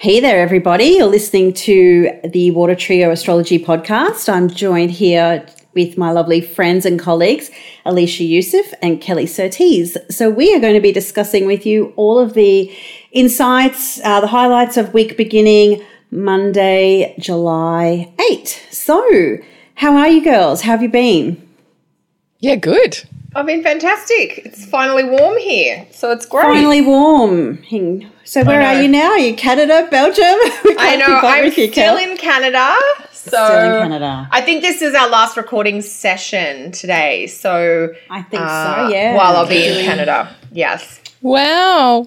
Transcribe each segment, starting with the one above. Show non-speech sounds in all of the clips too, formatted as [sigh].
Hey there, everybody. You're listening to the Water Trio Astrology Podcast. I'm joined here with my lovely friends and colleagues, Alicia Yusuf and Kelly Surtees. So, we are going to be discussing with you all of the insights, uh, the highlights of week beginning Monday, July 8. So, how are you girls? How have you been? Yeah, good. I've been fantastic. It's finally warm here, so it's great. Finally warm. So where are you now? Are you Canada, Belgium? [laughs] I know. I'm still in Canada. So still in Canada. I think this is our last recording session today. So I think uh, so. Yeah. While I'll be in Canada. Yes. Wow.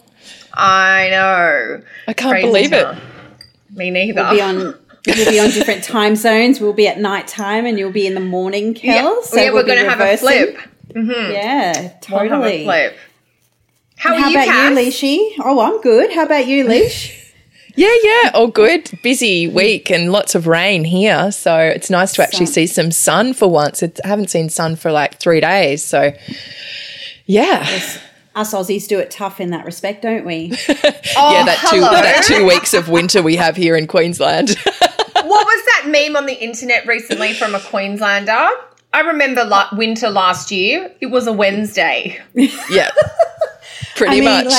I know. I can't Crazy believe time. it. Me neither. We'll be on we'll be on different time zones. We'll be at night time and you'll be in the morning, Kel. Yeah, so yeah we'll we're going to have a flip. Mm-hmm. Yeah, totally. We'll How, How about Cass? you, Leashy? Oh, I'm good. How about you, Leash? [laughs] yeah, yeah, all good. Busy week and lots of rain here, so it's nice to actually sun. see some sun for once. It's, I haven't seen sun for like three days, so yeah. Yes. Us Aussies do it tough in that respect, don't we? [laughs] oh, yeah, that two that two weeks of winter we have here in Queensland. [laughs] what was that meme on the internet recently from a Queenslander? I remember la- winter last year. It was a Wednesday. Yeah, pretty I mean, much.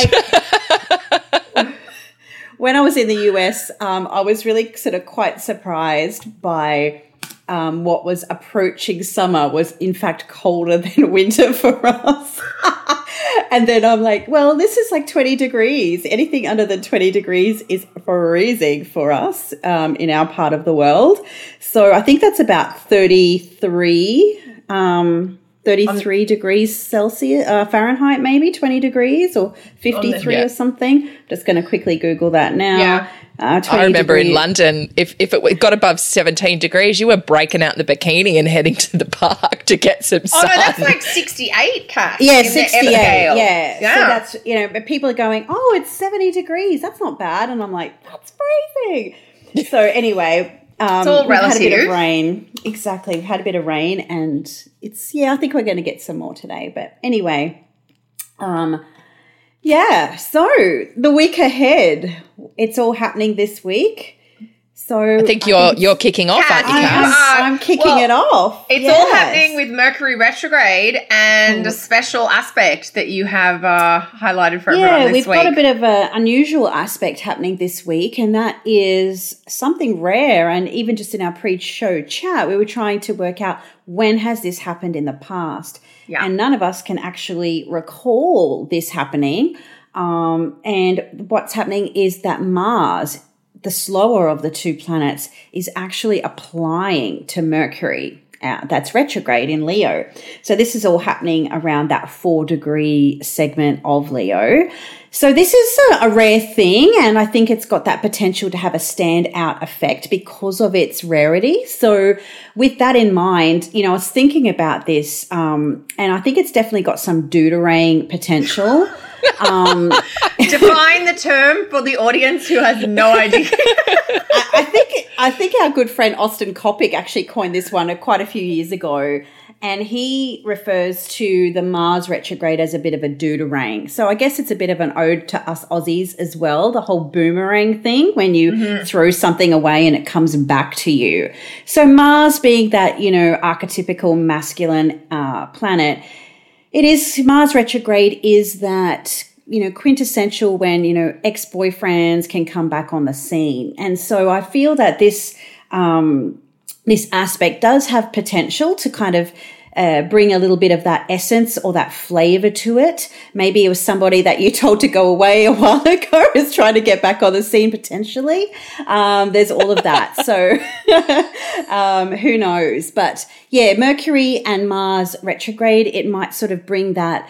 Like, [laughs] when I was in the US, um, I was really sort of quite surprised by um, what was approaching summer was in fact colder [laughs] than winter for us. [laughs] and then I'm like, well, this is like 20 degrees. Anything under than 20 degrees is freezing for us um, in our part of the world. So I think that's about 33. Um, 33 um, degrees Celsius, uh, Fahrenheit, maybe 20 degrees or 53 yeah. or something. I'm just going to quickly Google that now. Yeah. Uh, I remember degrees. in London, if, if it got above 17 degrees, you were breaking out the bikini and heading to the park to get some sun. Oh, no, that's like 68, Kat. Yeah, 68. Yeah. yeah. So that's, you know, but people are going, oh, it's 70 degrees. That's not bad. And I'm like, that's freezing. so anyway, um, it's all relative. Had a bit of rain. Exactly. We've had a bit of rain and it's, yeah, I think we're going to get some more today. But anyway, um, yeah. So the week ahead, it's all happening this week. So I think you're I think you're kicking off, aren't you, Cass? I'm, I'm kicking well, it off. It's yes. all happening with Mercury retrograde and cool. a special aspect that you have uh, highlighted for yeah, everyone we've week. got a bit of an unusual aspect happening this week, and that is something rare. And even just in our pre-show chat, we were trying to work out when has this happened in the past, yeah. and none of us can actually recall this happening. Um, and what's happening is that Mars the slower of the two planets is actually applying to Mercury. Uh, that's retrograde in Leo. So this is all happening around that four degree segment of Leo. So this is a, a, rare thing, and I think it's got that potential to have a standout effect because of its rarity. So with that in mind, you know, I was thinking about this, um, and I think it's definitely got some deuterang potential. Um, [laughs] Define the term for the audience who has no idea. [laughs] I, I, think I think our good friend Austin Coppock actually coined this one quite a few years ago, and he refers to the Mars retrograde as a bit of a deuterang. So I guess it's a bit of an ode to us Aussies as well. The whole boomerang thing when you mm-hmm. throw something away and it comes back to you. So Mars being that you know archetypical masculine uh, planet it is Mars retrograde is that you know quintessential when you know ex-boyfriends can come back on the scene. And so i feel that this um, this aspect does have potential to kind of uh, bring a little bit of that essence or that flavor to it. Maybe it was somebody that you [laughs] told to go away a while [laughs] ago is trying to get back on the scene potentially. Um, there's all of that. [laughs] so um, who knows? But yeah, Mercury and Mars retrograde, it might sort of bring that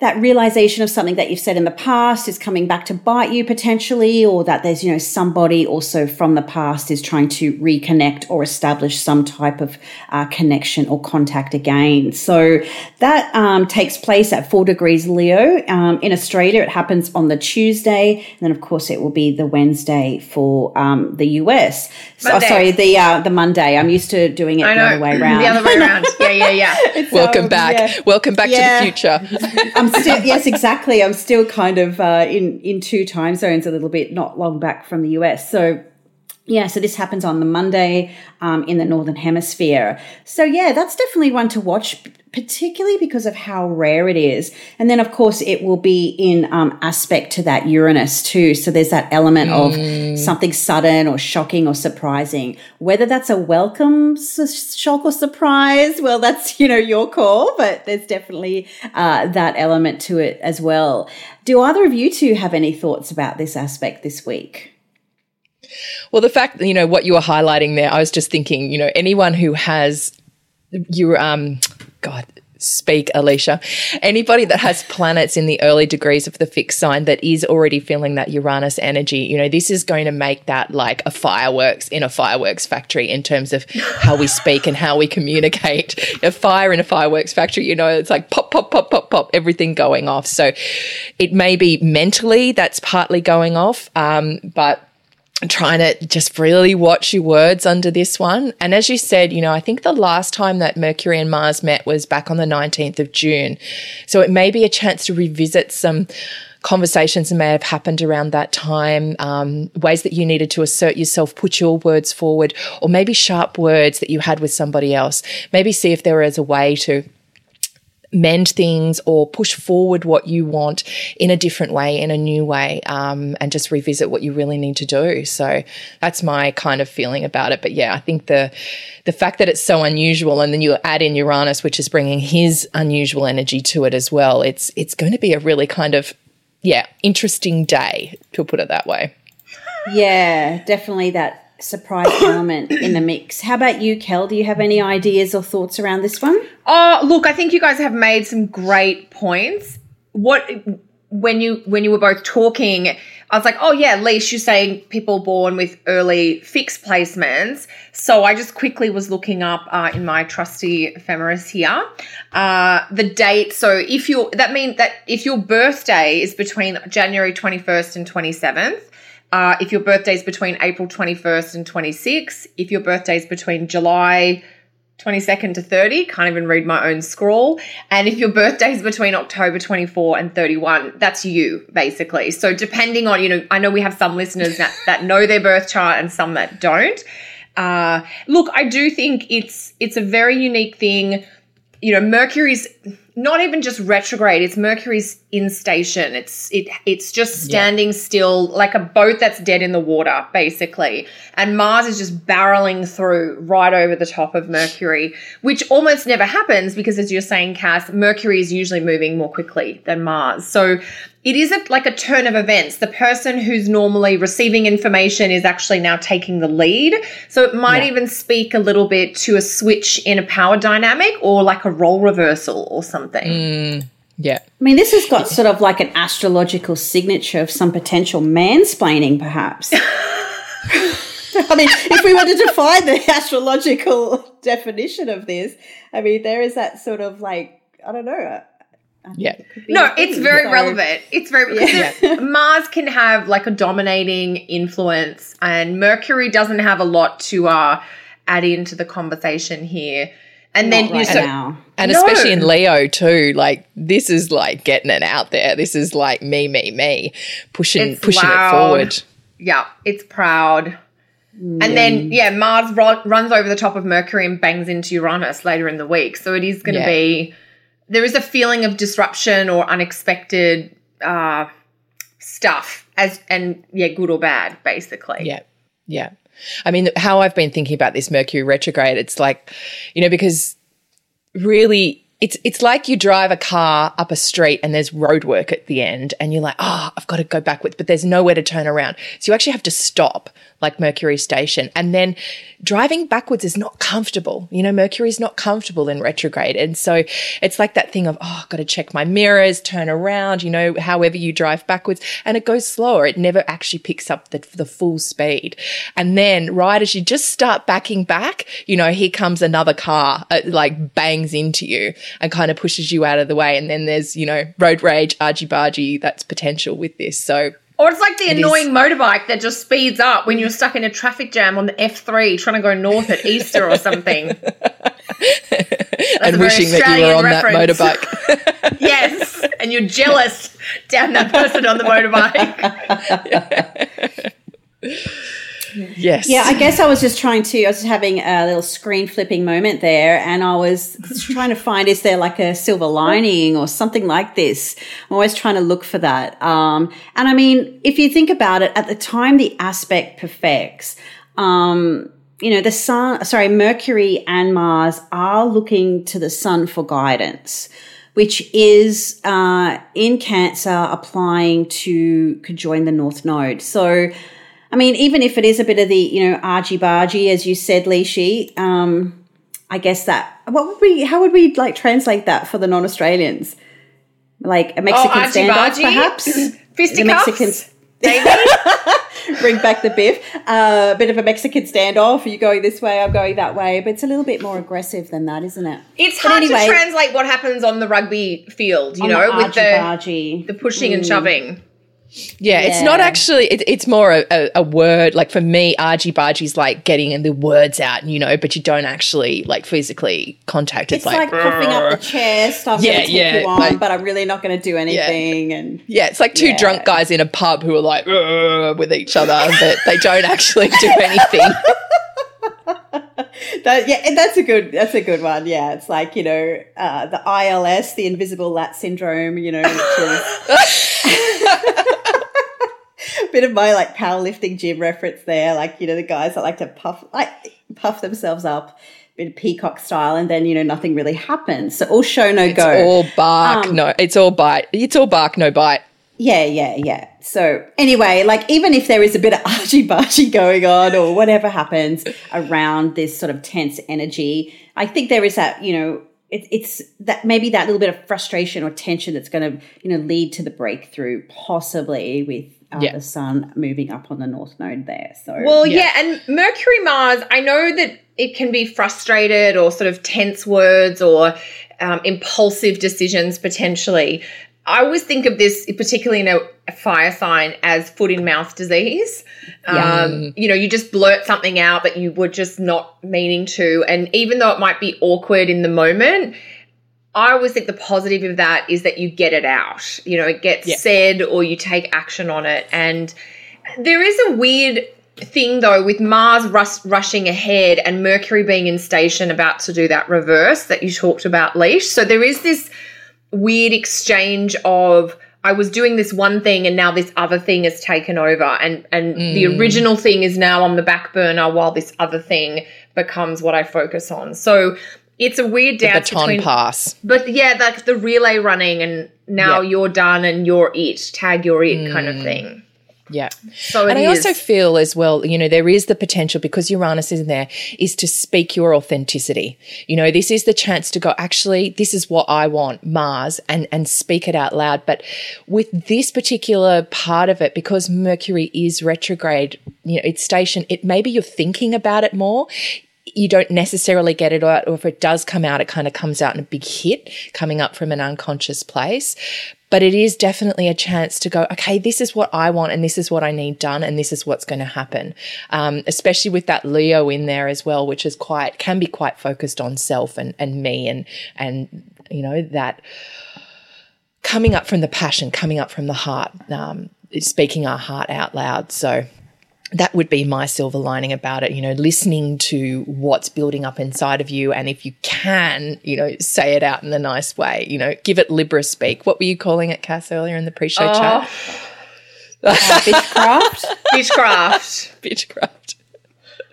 that realization of something that you've said in the past is coming back to bite you potentially, or that there's, you know, somebody also from the past is trying to reconnect or establish some type of uh, connection or contact again. So that um, takes place at four degrees Leo. Um, in Australia, it happens on the Tuesday. And then, of course, it will be the Wednesday for um, the US. So, oh, sorry, the uh, the Monday. I'm used to doing it the other way around. The other way around. yeah, yeah, yeah. [laughs] Welcome back. Yeah. Welcome back yeah. to the future. Still yes, exactly. I'm still kind of uh, in in two time zones a little bit, not long back from the US. So yeah, so this happens on the Monday um, in the Northern Hemisphere. So, yeah, that's definitely one to watch, particularly because of how rare it is. And then, of course, it will be in um, aspect to that Uranus too. So, there's that element mm. of something sudden or shocking or surprising. Whether that's a welcome shock or surprise, well, that's, you know, your call, but there's definitely uh, that element to it as well. Do either of you two have any thoughts about this aspect this week? Well, the fact, you know, what you were highlighting there, I was just thinking, you know, anyone who has your, um, God, speak, Alicia. Anybody that has planets in the early degrees of the fixed sign that is already feeling that Uranus energy, you know, this is going to make that like a fireworks in a fireworks factory in terms of how we speak and how we communicate. A fire in a fireworks factory, you know, it's like pop, pop, pop, pop, pop, everything going off. So it may be mentally that's partly going off, um, but trying to just really watch your words under this one. And as you said, you know, I think the last time that Mercury and Mars met was back on the 19th of June. So it may be a chance to revisit some conversations that may have happened around that time, um, ways that you needed to assert yourself, put your words forward, or maybe sharp words that you had with somebody else. Maybe see if there is a way to mend things or push forward what you want in a different way, in a new way, um, and just revisit what you really need to do. So that's my kind of feeling about it. But yeah, I think the the fact that it's so unusual, and then you add in Uranus, which is bringing his unusual energy to it as well. It's it's going to be a really kind of yeah interesting day to put it that way. Yeah, definitely that surprise [coughs] element in the mix. How about you, Kel? Do you have any ideas or thoughts around this one? Oh, look, I think you guys have made some great points. What when you when you were both talking, I was like, oh yeah, Leash, you're saying people born with early fixed placements. So I just quickly was looking up uh, in my trusty ephemeris here uh, the date. So if you that means that if your birthday is between January 21st and 27th, uh, if your birthday is between April 21st and 26, if your birthday is between July 22nd to 30, can't even read my own scroll. And if your birthday is between October 24 and 31, that's you, basically. So depending on, you know, I know we have some listeners that, that know their birth chart and some that don't. Uh, look, I do think it's it's a very unique thing. You know, Mercury's not even just retrograde it's mercury's in station. It's it it's just standing yeah. still like a boat that's dead in the water basically. And mars is just barreling through right over the top of mercury which almost never happens because as you're saying cass mercury is usually moving more quickly than mars. So it is a, like a turn of events. The person who's normally receiving information is actually now taking the lead. So it might yeah. even speak a little bit to a switch in a power dynamic or like a role reversal or something. Mm, yeah. I mean, this has got sort of like an astrological signature of some potential mansplaining, perhaps. [laughs] I mean, if we were to define the astrological [laughs] definition of this, I mean, there is that sort of like, I don't know, yeah. No, it's very so, relevant. It's very yeah. Mars can have like a dominating influence, and Mercury doesn't have a lot to uh, add into the conversation here. And Not then right you so, now. and no. especially in Leo too, like this is like getting it out there. This is like me, me, me, pushing it's pushing loud. it forward. Yeah, it's proud. And then, yeah, Mars ro- runs over the top of Mercury and bangs into Uranus later in the week. So it is going to yeah. be there is a feeling of disruption or unexpected uh, stuff as and yeah good or bad basically. Yeah. Yeah. I mean how i've been thinking about this mercury retrograde it's like you know because really it's it's like you drive a car up a street and there's roadwork at the end and you're like oh i've got to go backwards but there's nowhere to turn around. So you actually have to stop like Mercury station. And then driving backwards is not comfortable. You know, Mercury is not comfortable in retrograde. And so it's like that thing of, oh, I've got to check my mirrors, turn around, you know, however you drive backwards. And it goes slower. It never actually picks up the, the full speed. And then right as you just start backing back, you know, here comes another car, uh, like bangs into you and kind of pushes you out of the way. And then there's, you know, road rage, argy bargy, that's potential with this. So or it's like the it annoying is. motorbike that just speeds up when you're stuck in a traffic jam on the F3 trying to go north at [laughs] Easter or something. and wishing that you were on reference. that motorbike. [laughs] yes. and you're jealous down that person on the motorbike. [laughs] Yes. Yeah, I guess I was just trying to. I was just having a little screen flipping moment there, and I was trying to find is there like a silver lining or something like this. I'm always trying to look for that. Um, and I mean, if you think about it, at the time the aspect perfects, um, you know, the sun, sorry, Mercury and Mars are looking to the sun for guidance, which is uh, in Cancer applying to conjoin the North Node. So. I mean, even if it is a bit of the, you know, argy bargy, as you said, Lishi, um, I guess that, what would we, how would we like translate that for the non Australians? Like a Mexican Oh, standoff, perhaps? [clears throat] The Mexicans. [laughs] [laughs] Bring back the biff. A uh, bit of a Mexican standoff. You going this way, I'm going that way. But it's a little bit more aggressive than that, isn't it? It's But hard anyway- to translate what happens on the rugby field, you know, the with the, the pushing and shoving. Yeah, it's not actually. It, it's more a, a, a word. Like for me, argy bargy's like getting in the words out, you know, but you don't actually like physically contact. It's, It's like, puffing up the chest. I'm Yeah, going yeah, you on, like- but I'm really not going to do anything. And yeah, it's like two Yeah. drunk guys in a pub who are like uh, with each other, but they don't actually do anything. [laughs] That, yeah, that's a good that's a good one. Yeah, it's like you know uh, the ILS, the invisible lat syndrome. You know, which is [laughs] bit of my like powerlifting gym reference there. Like you know the guys that like to puff like puff themselves up, bit of peacock style, and then you know nothing really happens. So all show no It's go. all bark, Um, no. It's all bite. It's all bark, no bite. Yeah, yeah, yeah. So anyway, like even if there is a bit of [laughs] argy bargy going on or whatever happens around this sort of tense energy, I think there is that, you know, it, it's that maybe that little bit of frustration or tension that's going to, you know, lead to the breakthrough, possibly with uh, Yeah. the sun moving up on the north node there. So Well, Yeah. yeah. and Mercury Mars, I know that it can be frustrated or sort of tense words or um, impulsive decisions potentially. I always think of this, particularly in a, fire sign, as foot in mouth disease. Um, you know, you just blurt something out that you were just not meaning to. And even though it might be awkward in the moment, I always think the positive of that is that you get it out. You know, it gets Yeah. said or you take action on it. And there is a weird thing though with Mars rus- rushing ahead and Mercury being in station about to do that reverse that you talked about, Leash. So there is this weird exchange of I was doing this one thing and now this other thing has taken over and and the mm. original thing is now on the back burner while this other thing becomes what I focus on. So it's a weird dance Baton between pass. but yeah, like the relay running and now Yep. you're done and you're it, tag you're it kind of mm. thing. Yeah. So and I is. also feel as well, you know, there is the potential because Uranus is in there, is to speak your authenticity. You know, this is the chance to go, actually, this is what I want, Mars, and and speak it out loud. But with this particular part of it, because Mercury is retrograde, you know, it's station, it maybe you're thinking about it more. You don't necessarily get it out, or if it does come out, it kind of comes out in a big hit coming up from an unconscious place. But it is definitely a chance to go okay this is what i want and this is what i need done and this is what's going to happen. Um, especially with that leo in there as well which is quite can be quite focused on self and, and me and and you know that coming up from the passion coming up from the heart um, speaking our heart out loud. So that would be my silver lining about it you know listening to what's building up inside of you and if you can you know say it out in a nice way you know give it libra speak what were you calling it cass earlier in the pre-show Oh. chat uh, Bitchcraft. Beechcraft, [laughs] bitchcraft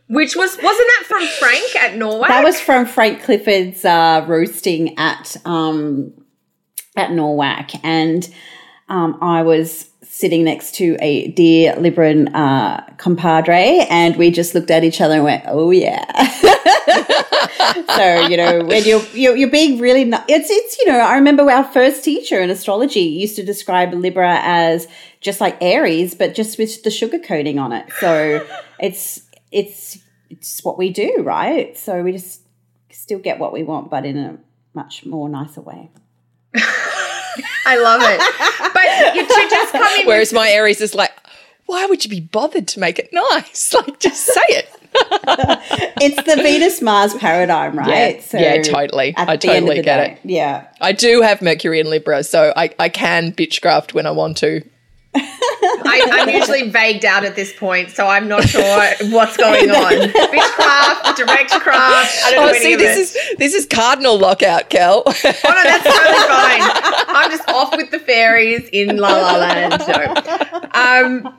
which was wasn't that from Frank at NORWAC? that was from Frank Clifford's uh, roasting at um, at NORWAC, and um, I was sitting next to a dear Libran uh, compadre, and we just looked at each other and went, "Oh yeah." [laughs] so you know when you're you're, you're being really it's it's you know I remember our first teacher in astrology used to describe Libra as just like Aries, but just with the sugar coating on it. So [laughs] it's it's it's what we do, right? So we just still get what we want, but in a much more nicer way. [laughs] I love it. But you to just come in whereas my aries is like why would you be bothered to make it nice [laughs] like just say it [laughs] it's the Venus Mars paradigm, right? Yeah, yeah, totally. I the end of totally get day- it. Yeah. I do have Mercury in Libra, so I, I can bitchcraft when I want to. I, I'm usually [laughs] vagued out at this point, so I'm not sure what's going on. Bitchcraft, direct craft. I don't know Oh, see, this it. is this is cardinal lockout, Kel. Oh no, that's totally [laughs] fine. I'm just off with the fairies in La La Land. No. Um,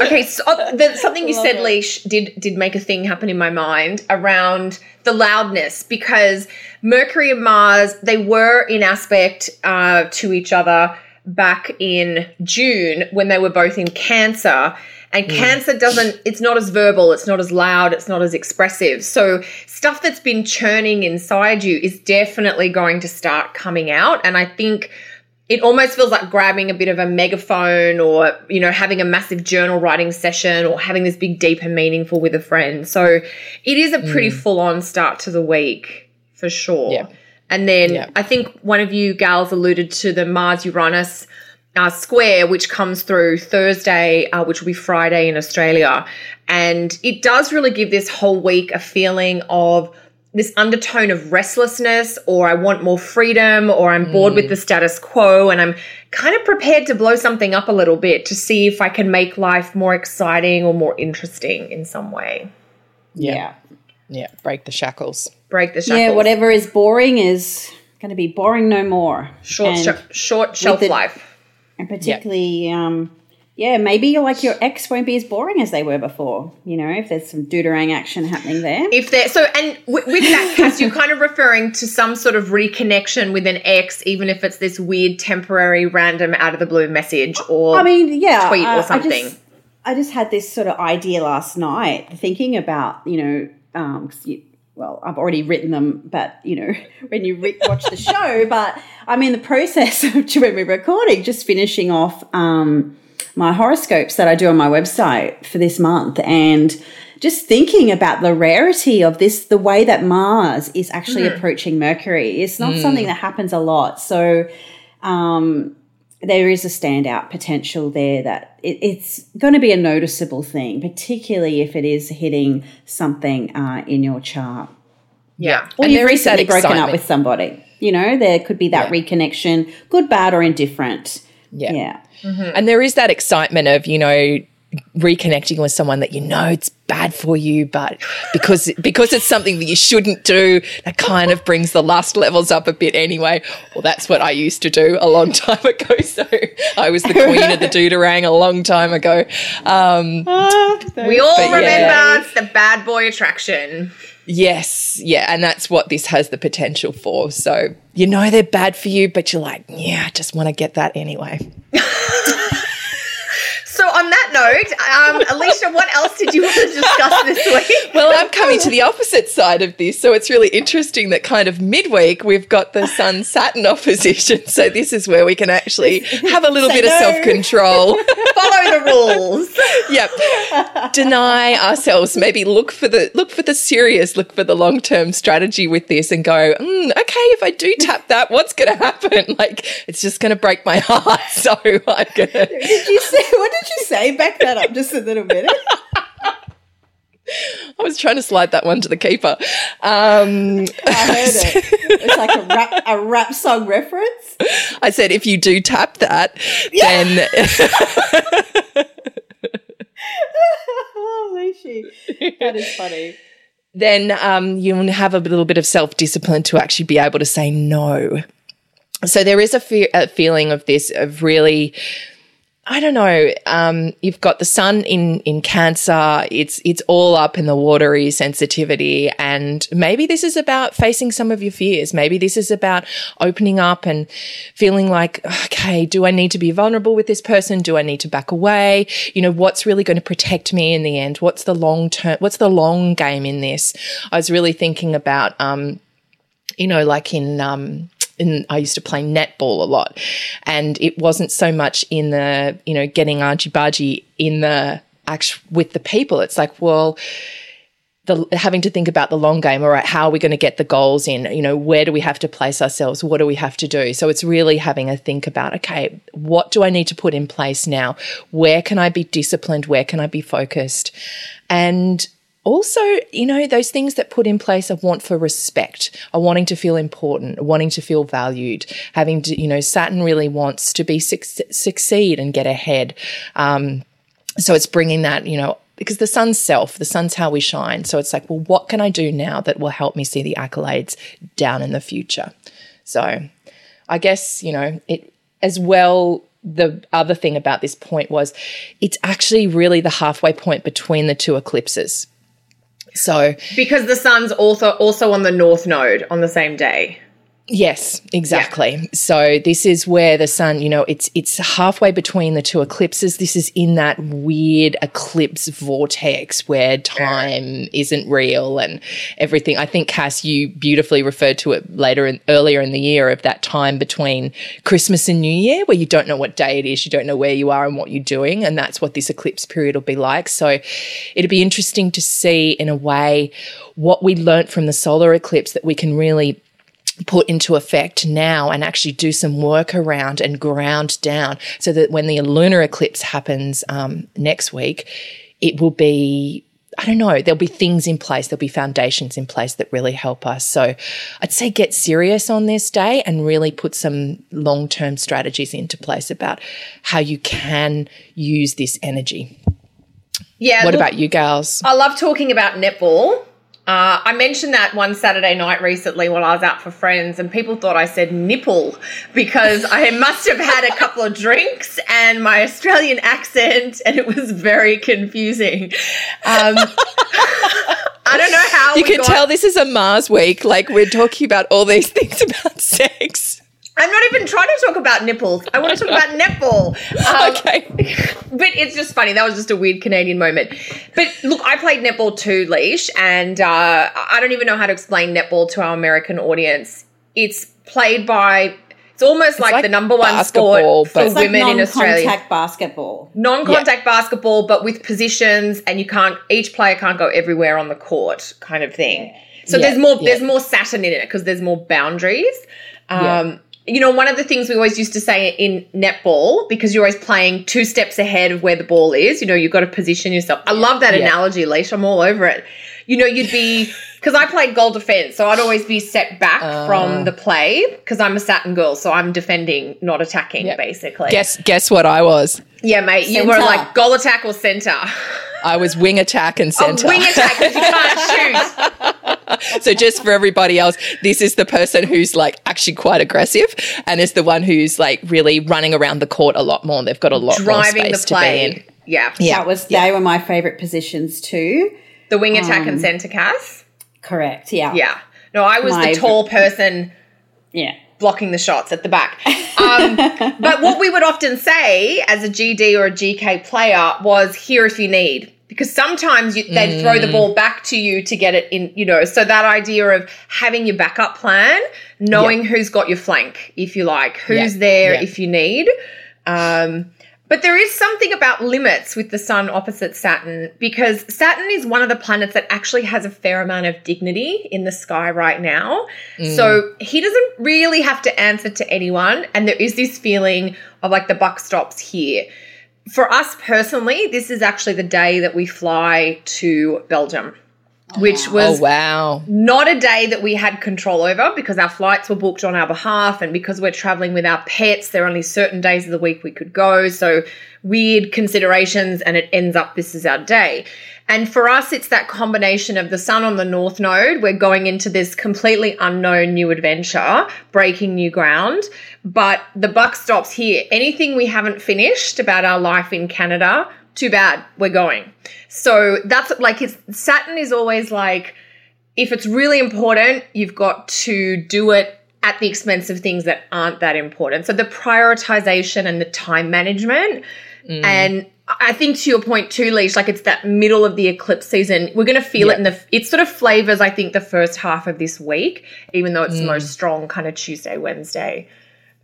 okay, so uh, the, something you said, Leash, did did make a thing happen in my mind around the loudness because Mercury and Mars they were in aspect uh, to each other back in June when they were both in Cancer. And hmm. cancer doesn't, it's not as verbal, it's not as loud, it's not as expressive. So, stuff that's been churning inside you is definitely going to start coming out. And I think it almost feels like grabbing a bit of a megaphone or, you know, having a massive journal writing session or having this big, deep and meaningful with a friend. So, it is a pretty hmm. full on start to the week for sure. Yeah. And then Yeah. I think one of you gals alluded to the Mars Uranus uh, square, which comes through Thursday, uh, which will be Friday in Australia. And it does really give this whole week a feeling of this undertone of restlessness, or I want more freedom, or I'm bored with the status quo, and I'm kind of prepared to blow something up a little bit to see if I can make life more exciting or more interesting in some way. Yeah. yeah, break the shackles. Break the shackles. Yeah, whatever is boring is going to be boring no more. Short, sh- short shelf the- life. and particularly, um, yeah, maybe you're like your ex won't be as boring as they were before. You know, if there's some deuterang action happening there. if there so and with, with that Cass, you're kind of referring to some sort of reconnection with an ex even if it's this weird temporary random out of the blue message or I mean, yeah, tweet or I- I something. just, I just had this sort of idea last night, thinking about you know, um, you, well, I've already written them, but you know, [laughs] when you re- watch the show, [laughs] but I'm in the process [laughs] of when we're recording, just finishing off um, my horoscopes that I do on my website for this month, and just thinking about the rarity of this, the way that Mars is actually approaching Mercury. It's not something that happens a lot, so. Um, there is a standout potential there that it, it's going to be a noticeable thing, particularly if it is hitting something uh, in your chart. yeah Or And you've there is that recently broken up with somebody. You know, there could be that reconnection, good, bad, or indifferent. Yeah. Yeah. And there is that excitement of, you know, reconnecting with someone that you know it's bad for you, but because because it's something that you shouldn't do, that kind of brings the lust levels up a bit anyway. Well, that's what I used to do a long [laughs] time ago. So I was the queen of the [laughs] deuterang a long time ago. Um, we all remember yeah. it's the bad boy attraction yes, yeah, and that's what this has the potential for. So you know they're bad for you, but you're like, yeah, I just want to get that anyway. [laughs] so on that note um, alicia what else did you want to discuss this week Well, I'm coming to the opposite side of this. So it's really interesting that kind of midweek we've got the Sun Saturn opposition. [laughs] So this is where we can actually have a little bit of self control. [laughs] follow the rules yep. Deny ourselves. Maybe look for the look for the serious, look for the long term strategy with this, and go. Mm, okay, if I do tap that, what's going to happen? [laughs] Like it's just going to break my heart. So I'm gonna. Did you say, what did you say? Back that up just a little bit. [laughs] I was trying to slide that one to the keeper. Um, I heard [laughs] it. It's like a rap, a rap song reference. I said, if you do tap that, then [laughs] Holy shit. That is funny. then um, you'll have a little bit of self discipline to actually be able to say no. So there is a, fe- a feeling of this of really. I don't know. Um, you've got the sun in in Cancer. It's it's all up in the watery sensitivity, and maybe this is about facing some of your fears. Maybe this is about opening up and feeling like, okay, do I need to be vulnerable with this person? Do I need to back away? You know, what's really going to protect me in the end? What's the long term? What's the long game in this? I was really thinking about, um, you know, like in um, in, I used to play netball a lot, and it wasn't so much in the you know getting argy bargy in the act with the people. It's like, well, the having to think about the long game. All right, how are we going to get the goals in? You know, where do we have to place ourselves? What do we have to do? So it's really having a think about, okay, what do I need to put in place now? Where can I be disciplined? Where can I be focused? And also, you know, those things that put in place a want for respect, a wanting to feel important, wanting to feel valued, having to, you know, Saturn really wants to be succeed and get ahead. Um, so it's bringing that, you know, because the sun's self, the sun's how we shine. So it's like, well, what can I do now that will help me see the accolades down in the future? So I guess, you know, it as well the other thing about this point was it's actually really the halfway point between the two eclipses. So because the sun's also also on the north node on the same day. Yes, exactly. Yeah. So this is where the sun, you know, it's it's halfway between the two eclipses. This is in that weird eclipse vortex where time isn't real and everything. I think Cass, you beautifully referred to it later in, earlier in the year of that time between Christmas and New Year where you don't know what day it is, you don't know where you are and what you're doing, and that's what this eclipse period will be like. So it'd be interesting to see in a way what we learnt from the solar eclipse that we can really put into effect now and actually do some work around and ground down so that when the lunar eclipse happens um, next week, it will be I don't know, there'll be things in place, there'll be foundations in place that really help us. So I'd say get serious on this day and really put some long term strategies into place about how you can use this energy. Yeah. What look, about you, gals? I love talking about netball uh, I mentioned that one Saturday night recently when I was out for friends, and people thought I said nipple because I [laughs] must have had a couple of drinks and my Australian accent, and it was very confusing. Um, [laughs] I don't know how you can got- tell this is a Mars week. Like we're talking about all these [laughs] things about sex. I'm not even trying to talk about nipples. I want to talk about [laughs] netball. Um, okay. But it's just funny. That was just a weird Canadian moment. But look, I played netball too, Leash, and uh, I don't even know how to explain netball to our American audience. It's played by it's almost like, like, the number one sport for women in Australia. Non-contact basketball. Non-contact yeah. basketball, but with positions, and you can't. Each player can't go everywhere on the court, kind of thing. So yeah. there's more. Yeah. There's more Saturn in it because there's more boundaries. Um, you know, one of the things we always used to say in netball, because you're always playing two steps ahead of where the ball is, you know, you've got to position yourself. I love that yeah. analogy, Leash. I'm all over it. You know, you'd be, because I played goal defense, so I'd always be set back uh, from the play because I'm a Saturn girl, so I'm defending, not attacking, yep. basically. Guess guess what I was? Yeah, mate, center. you were like goal attack or center. I was wing attack and center. Oh, wing attack because you can't [laughs] shoot. so just for everybody else, this is the person who's like actually quite aggressive and is the one who's like really running around the court a lot more. They've got a lot Driving more space to be in. Yeah. yeah. That was they were my favorite positions too. The wing attack um, and centre Cass? Correct, yeah. Yeah. No, I was my, the tall person Yeah. Blocking the shots at the back. [laughs] Um, but what we would often say as a GD or a GK player was here if you need because sometimes you, they'd mm. throw the mm. ball back to you to get it in, you know. So that idea of having your backup plan, knowing yep. who's got your flank, if you like, who's yep. there yep. if you need. Um, but there is something about limits with the sun opposite Saturn because Saturn is one of the planets that actually has a fair amount of dignity in the sky right now. Mm. So he doesn't really have to answer to anyone. And there is this feeling of like the buck stops here for us personally, this is actually the day that we fly to Belgium, which oh, was oh, wow. not a day that we had control over because our flights were booked on our behalf. And because we're traveling with our pets, there are only certain days of the week we could go. So weird considerations, and it ends up this is our day. And for us, it's that combination of the sun on the north node. We're going into this completely unknown new adventure, breaking new ground. But the buck stops here. Anything we haven't finished about our life in Canada, too bad, we're going. So that's like it's Saturn is always like, if it's really important, you've got to do it at the expense of things that aren't that important. So the prioritization and the time management. Mm. And I think to your point too, Leash, like it's that middle of the eclipse season. We're going to feel it in the, it sort of flavors, I think, the first half of this week, even though it's mm. the most strong kind of Tuesday, Wednesday.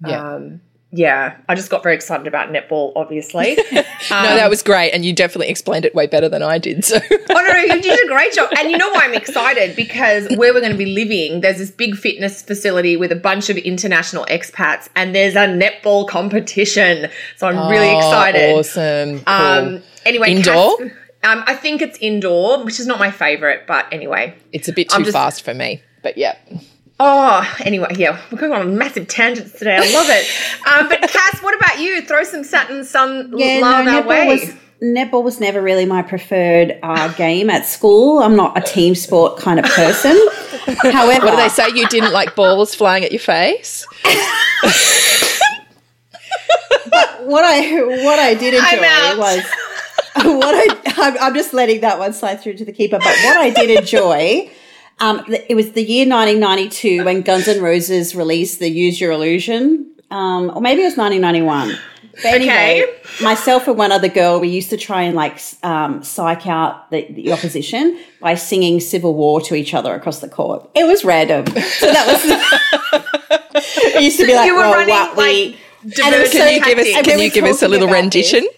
Yeah. Um, yeah, I just got very excited about netball, obviously. um, [laughs] no, that was great. And you definitely explained it way better than I did. So. [laughs] oh, no, no, you did a great job. And you know why I'm excited? Because where we're going to be living, there's this big fitness facility with a bunch of international expats, and there's a netball competition. So I'm oh, really excited. Awesome. Um, cool. Um, anyway, indoor? Cass, Um, I think it's indoor, which is not my favorite, but anyway. It's a bit too just- fast for me. But yeah. Oh, anyway, yeah, we're going on massive tangents today. I love it. Um, but Cass, what about you? Throw some Saturn Sun Yeah, love no, our netball way. was netball was never really my preferred uh, game at school. I'm not a team sport kind of person. However, What do they say? You didn't like balls flying at your face? what I what I did enjoy was [laughs] what I I'm, I'm just letting that one slide through to the keeper. But what I did enjoy. Um, it was the year 1992 when Guns N' Roses released the Use Your Illusion, um, or maybe it was 1991. But anyway, Okay. [laughs] myself and one other girl, we used to try and like um, psych out the, the opposition by singing Civil War to each other across the court. It was random. So that was. [laughs] [laughs] it used to be like, you were well, running what like and it was diversion so- Can you give us, can we you give us a little about this. rendition?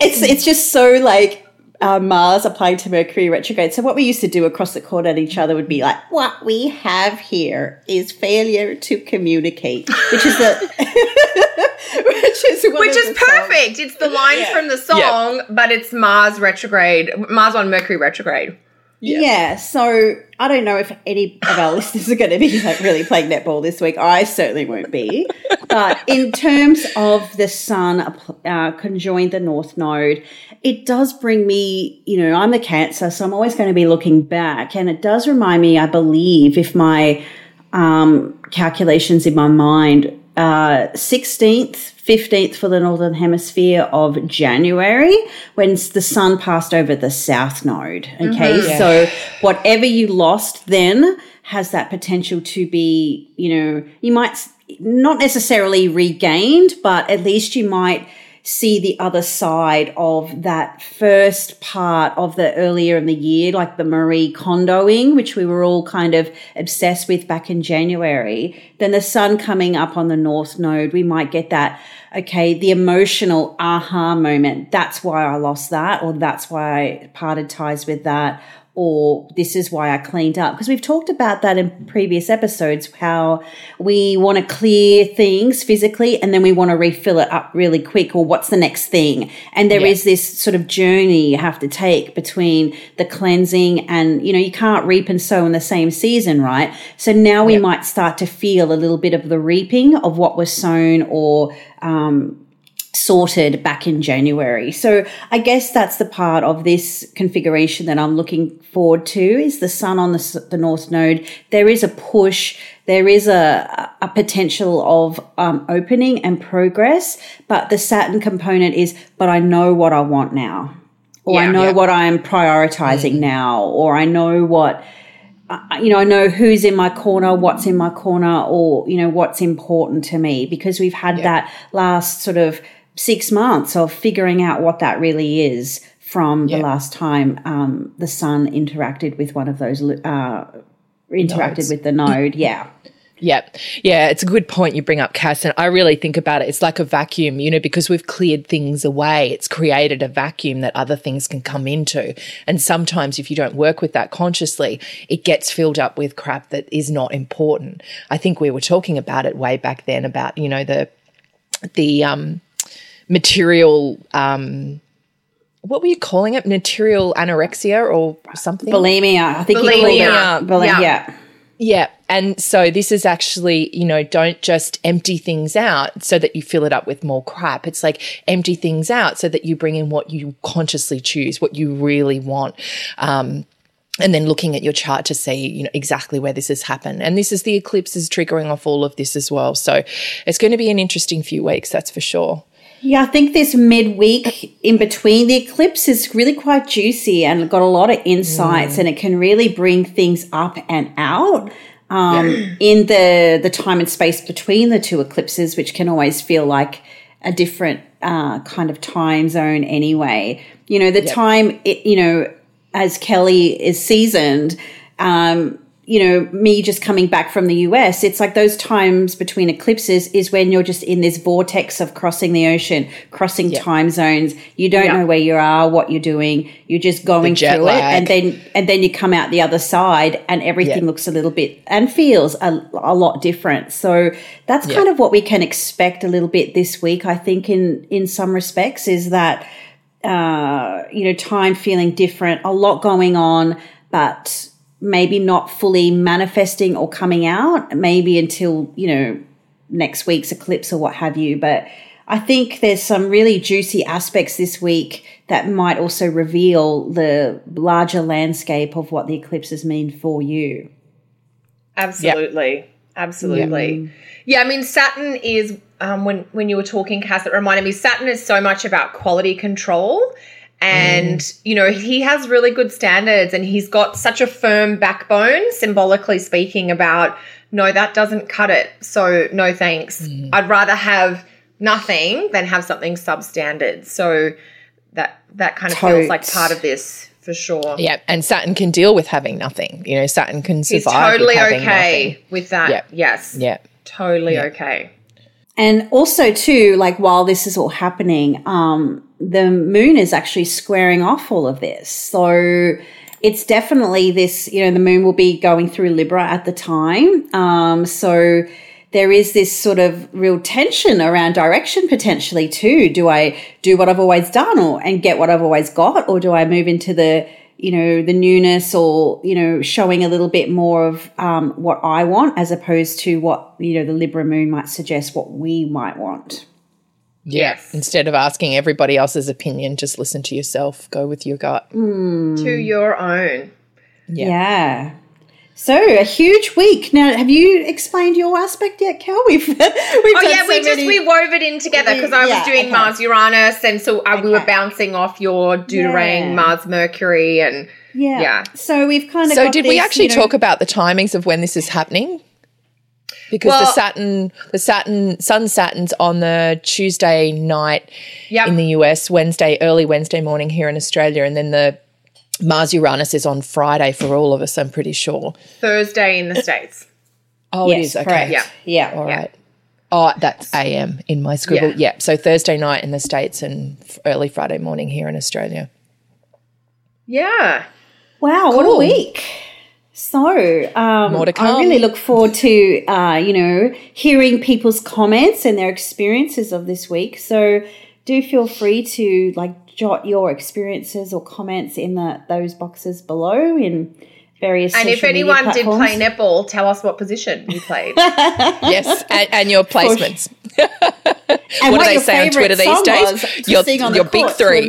It's it's just so like uh, Mars applying to Mercury retrograde. So what we used to do across the court at each other would be like, "What we have here is failure to communicate," which is the [laughs] which is one Which of is the songs. perfect. It's the lines Yeah. from the song, but it's Mars retrograde, Mars on Mercury retrograde. Yeah. So I don't know if any of our [laughs] listeners are going to be like really playing netball this week. I certainly won't be. But in terms of the sun uh, conjoined the North Node, it does bring me, you know, I'm the Cancer, so I'm always going to be looking back. And it does remind me, I believe, if my um, calculations in my mind, uh, 16th, 15th for the Northern Hemisphere of January when the sun passed over the South Node. Okay. So whatever you lost then has that potential to be, you know, you might not necessarily regained, but at least you might see the other side of that first part of the earlier in the year, like the Marie Kondoing, which we were all kind of obsessed with back in January. Then the sun coming up on the North Node, we might get that, okay, the emotional aha moment. That's why I lost that, or that's why I parted ties with that, or this is why I cleaned up. Because we've talked about that in previous episodes, how we want to clear things physically and then we want to refill it up really quick, or what's the next thing? And there is Yeah. this sort of journey you have to take between the cleansing and, you know, you can't reap and sow in the same season, right? So now we might start to feel a little bit of the reaping of what was sown or, um, sorted back in January. So I guess that's the part of this configuration that I'm looking forward to is the sun on the, the north node. There is a push. There is a, a potential of um, opening and progress, but the Saturn component is, but I know what I want now. Or I know Yeah. what I'm prioritizing now, or I know what you know, I know who's in my corner, what's in my corner, or, you know, what's important to me because we've had that last sort of six months of figuring out what that really is from the last time um, the sun interacted with one of those, uh, interacted Nodes. with the node. Yeah. Yeah. Yeah. It's a good point you bring up, Cass. And I really think about it. It's like a vacuum, you know, because we've cleared things away. It's created a vacuum that other things can come into. And sometimes if you don't work with that consciously, it gets filled up with crap that is not important. I think we were talking about it way back then about, you know, the, the, um, material, um, what were you calling it? Material anorexia or something? Bulimia. I think Bulimia. Bulimia. Yeah. Yeah. Yeah. And so this is actually, you know, don't just empty things out so that you fill it up with more crap. It's like empty things out so that you bring in what you consciously choose, what you really want. Um, and then looking at your chart to see, you know, exactly where this has happened. And this is the eclipse is triggering off all of this as well. So it's going to be an interesting few weeks, that's for sure. Yeah, I think this midweek in between the eclipse is really quite juicy and got a lot of insights, and it can really bring things up and out um, [clears throat] in the the time and space between the two eclipses, which can always feel like a different uh, kind of time zone anyway. You know, the time it, you know as Kelly is seasoned. Um, you know, me just coming back from the US, it's like those times between eclipses is when you're just in this vortex of crossing the ocean, crossing time zones. You don't Yeah. know where you are, what you're doing. You're just going through it, and then and then you come out the other side, and everything Yeah. looks a little bit and feels a, a lot different. So that's kind of what we can expect a little bit this week. I think in in some respects is that uh, you know, time feeling different, a lot going on, but maybe not fully manifesting or coming out, maybe until, you know, next week's eclipse or what have you. But I think there's some really juicy aspects this week that might also reveal the larger landscape of what the eclipses mean for you. Absolutely. Absolutely. Yeah, I mean Saturn is um, when when you were talking, Cass, it reminded me Saturn is so much about quality control. And, mm. you know, he has really good standards and he's got such a firm backbone, symbolically speaking, about no, that doesn't cut it. So no thanks. Mm. I'd rather have nothing than have something substandard. So that that kind of feels like part of this for sure. Yeah, and Saturn can deal with having nothing. You know, Saturn can He's survive. totally with having okay nothing. with that. Yeah. Yes. Yeah. Totally okay. And also, too, like while this is all happening, um, the moon is actually squaring off all of this. So it's definitely this, you know, the moon will be going through Libra at the time. Um, so there is this sort of real tension around direction potentially too. Do I do what I've always done or and get what I've always got, or do I move into the you know the newness or you know showing a little bit more of um, what I want as opposed to what you know the Libra moon might suggest what we might want. Yeah. Yes. Instead of asking everybody else's opinion, just listen to yourself. Go with your gut. To your own. Yeah. Yeah. So a huge week. Now, have you explained your aspect yet, Kel? [laughs] We've we've Oh done yeah, so we just we wove it in together because I was doing okay. Mars Uranus, and so uh, we were bouncing off your Deuterang Yeah. Mars Mercury, and yeah. yeah. So we've kind of So got did we actually you know- talk about the timings of when this is happening? Because the Saturn, the Saturn, Sun Saturn's on the Tuesday night Yep. in the US, Wednesday, early Wednesday morning here in Australia, and then the Mars Uranus is on Friday for all of us. I'm pretty sure. Thursday in the states. Oh, Yes, it is okay. correct. Yeah. Yeah. All right. Oh, that's AM in my scribble. Yeah. Yeah. So Thursday night in the States and early Friday morning here in Australia. Yeah, Wow, what a week. So, um, More to I really look forward to, uh, you know, hearing people's comments and their experiences of this week. So, do feel free to like jot your experiences or comments in the those boxes below in various. and if anyone did play platforms. netball, tell us what position you [laughs] played. Yes, and, and your placements. and what do they say on Twitter these days? was to Your- your the big court three.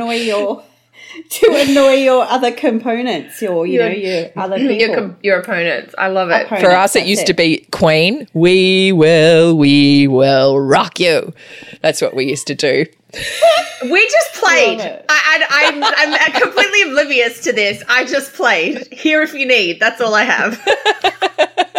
To annoy your to annoy your other components, your you Your- know your [clears throat] other people. your com- your opponents. I love it. Opponents. For us, it used it. to be Queen. We will, we will rock you. That's what we used to do. We just [laughs] played. I, I, I'm, I'm completely oblivious to this. I just played. Here if you need. That's all I have. [laughs]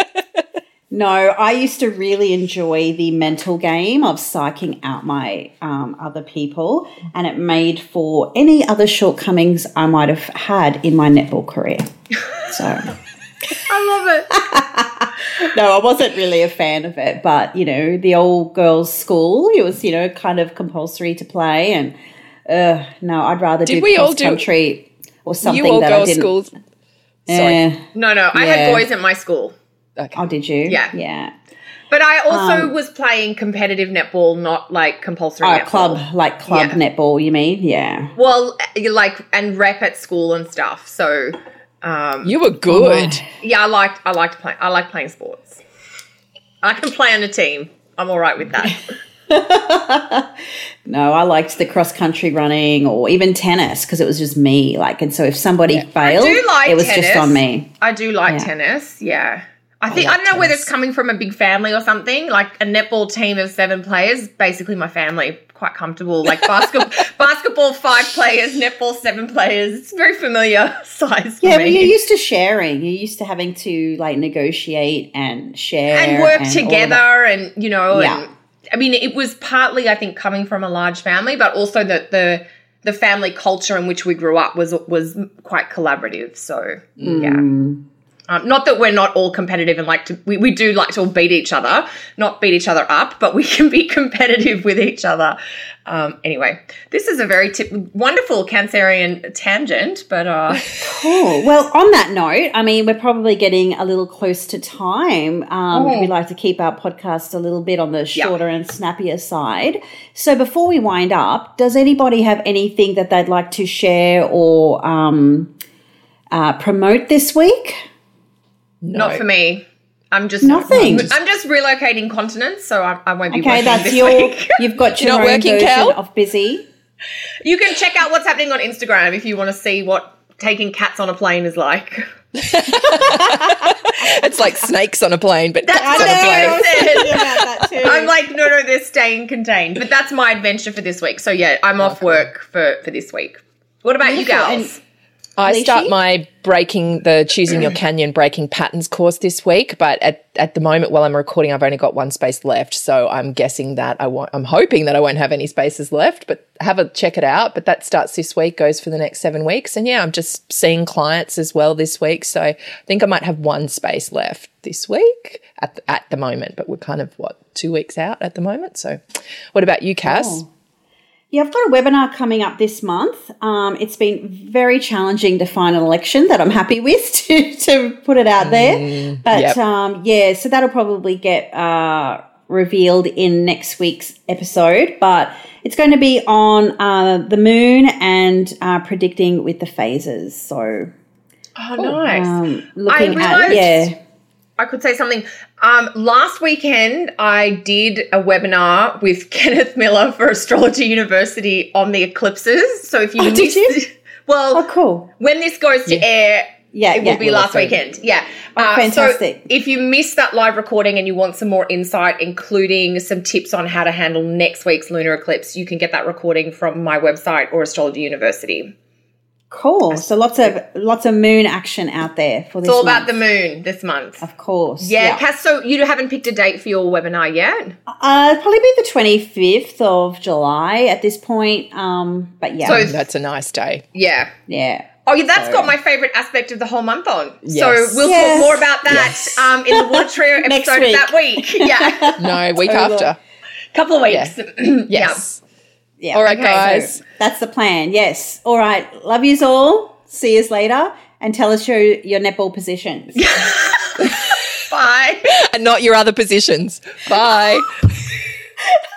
No, I used to really enjoy the mental game of psyching out my um, other people, and it made for any other shortcomings I might have had in my netball career. So, [laughs] I love it. [laughs] no, I wasn't really a fan of it, but you know, the old girls' school, it was you know kind of compulsory to play, and uh, no, I'd rather Did do we all do- country or something you all that girls schools. Sorry. Eh, No, no. I Yeah. had boys at my school. Okay. oh, did you? Yeah. yeah. But I also Um, was playing competitive netball, not like compulsory Oh, netball. club like club Yeah. netball. You mean? Yeah. Well, you like and rep at school and stuff. So um, You were good. yeah, I liked I liked playing. I like playing sports. I can play on a team. I'm all right with that. [laughs] No, I liked the cross country running or even tennis because it was just me. Like, and so if somebody failed, like it was tennis. just on me. I do like Yeah. tennis. Yeah. I think I, like don't know whether it's coming from a big family or something. Like a netball team of seven players, basically my family, quite comfortable. Like [laughs] basketball, basketball five players, netball seven players. It's very familiar [laughs] size for Yeah, but you're used to sharing. You're used to having to like negotiate and share and work of together and you know Yeah. and i mean it was partly i think coming from a large family but also that the the family culture in which we grew up was was quite collaborative so yeah Mm. Um, not that we're not all competitive and like to, we, we do like to all beat each other, not beat each other up, but we [laughs] can be competitive with each other. Um, anyway, this is a very tip, wonderful Cancerian tangent, but uh, Cool. Well, on that note, I mean, we're probably getting a little close to time. Um, Mm. We like to keep our podcast a little bit on the shorter and snappier side. So before we wind up, does anybody have anything that they'd like to share or um, uh, promote this week? Not for me. I'm just Nothing. I'm just relocating continents, so I, I won't be Okay, working that's this your. week. [laughs] You've got your You're not own working, version Cal? of busy. You can check out what's happening on Instagram if you want to see what taking cats on a plane is like. [laughs] It's like snakes on a plane, but That's cats on a I plane. said. that too. I'm like, no, no, they're staying contained. But that's my adventure for this week. So yeah, I'm off work for for this week. What about you Beautiful. gals? I start my breaking the choosing your canyon breaking patterns course this week, but at, at the moment while I'm recording, I've only got one space left. So I'm guessing that I won't. I'm hoping that I won't have any spaces left, but have a check it out. But that starts this week, goes for the next seven weeks, and yeah, I'm just seeing clients as well this week. So I think I might have one space left this week at the, at the moment, but we're kind of what two weeks out at the moment. So, what about you, Cass? Yeah, I've got a webinar coming up this month. Um, it's been very challenging to find an election that I'm happy with [laughs] to, to put it out there. But yep. um, yeah, so that'll probably get uh, revealed in next week's episode. But it's going to be on uh, the moon and uh, predicting with the phases. So Oh, nice. um, looking at realised- yeah. I could say something. Um, last weekend, I did a webinar with [laughs] Kenneth Miller for Astrology University on the eclipses. So if you Oh, did missed, you? [laughs] well, Oh, cool. when this goes to air, Yeah, it yeah. will be last weekend. Yeah. Uh, fantastic. So if you missed that live recording and you want some more insight, including some tips on how to handle next week's lunar eclipse, you can get that recording from my website or Astrology University. Cool. So lots of lots of moon action out there for this. It's all about the moon this month. Of course. Yeah, Cass, so you haven't picked a date for your webinar yet? Uh, probably be the 25th of July at this point. Um, but yeah. So- That's a nice day. Yeah. yeah. Oh, yeah, that's got my favorite aspect of the whole month on. So we'll Yes. talk more about that Yes. um, in the Water [laughs] Trio episode week. of that week. Yeah, No, week [laughs] Totally. after. couple of weeks. [clears throat] Yes. Yeah. All right, Okay, guys. That's the plan. Yes. All right. Love yous all. See yous later. And tell us your, your netball positions. [laughs] Bye. and not your other positions. Bye. [laughs]